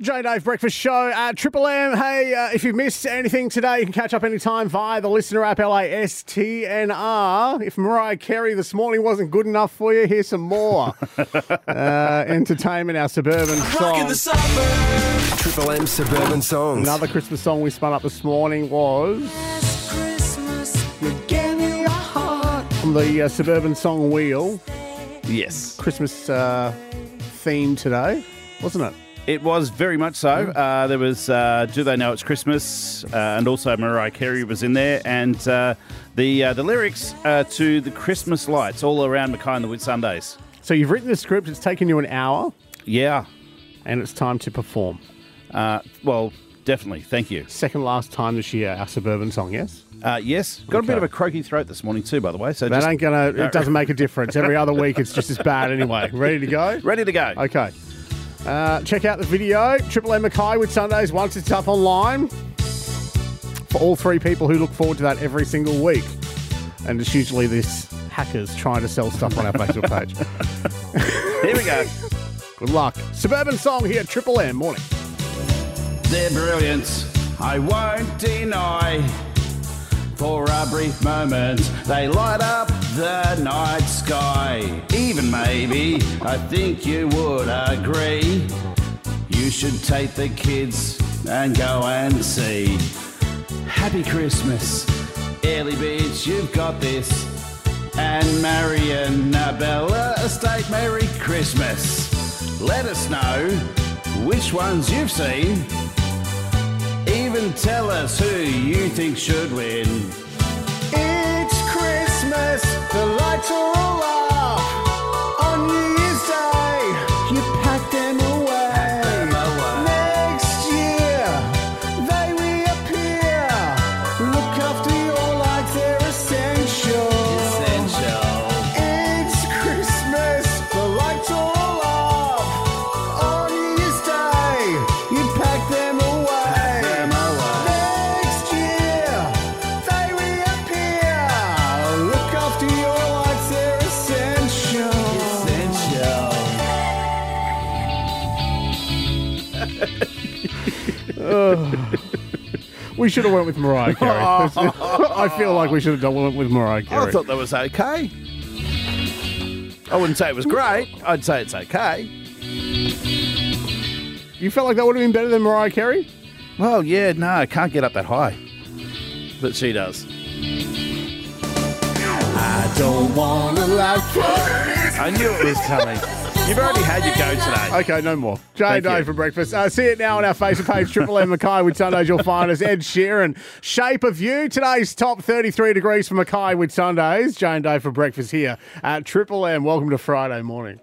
Jay Dave Breakfast Show at Triple M. Hey, uh, if you've missed anything today, you can catch up anytime via the listener app LiSTNR. If Mariah Carey this morning wasn't good enough for you, here's some more uh, entertainment, our suburban Rocking song. Triple M Suburban Songs. Another Christmas song we spun up this morning was from the uh, suburban song Wheel. Yes. Christmas uh, theme today, wasn't it? It was very much so. Uh, there was uh, Do They Know It's Christmas? Uh, and also Mariah Carey was in there. And uh, the uh, the lyrics uh, to the Christmas lights all around Mackay and the Whitsundays. So you've written the script, it's taken you an hour, Yeah. and it's time to perform. Uh, well, definitely. Thank you. Second last time this year, our suburban song, yes? Uh, yes. Got a bit Okay. of a croaky throat this morning, too, by the way. So That just ain't gonna, it doesn't make a difference. Every other week it's just as bad anyway. Ready to go? ready to go. Okay. Uh, check out the video. Triple M Mackay Whitsundays once it's up online. For all three people who look forward to that every single week. And it's usually this hackers trying to sell stuff on our Facebook page. Here we go. Good luck. Suburban song here, Triple M. Morning. They're brilliant, I won't deny. For a brief moment, they light up the night sky. Even maybe, I think you would agree. You should take the kids and go and see. Happy Christmas, Early Beach, you've got this. And Marion Bella Estate, Merry Christmas. Let us know which ones you've seen. Even tell us who you think should win. We should have went with Mariah Carey. I feel like we should have done went with Mariah Carey. I thought that was okay. I wouldn't say it was great. I'd say it's okay. you felt like that would have been better than Mariah Carey? Well, yeah, no, I can't get up that high. But she does. I don't want to laugh. I knew it was coming. You've already had your go today. Okay, no more. Jay and Thank Dave you. for breakfast. Uh, see it now on our Facebook page, Triple M Mackay Whitsundays. You'll find us. Ed Sheeran, Shape of You. Today's top 33 degrees for Mackay Whitsundays. Jay Day for breakfast here at Triple M. Welcome to Friday morning.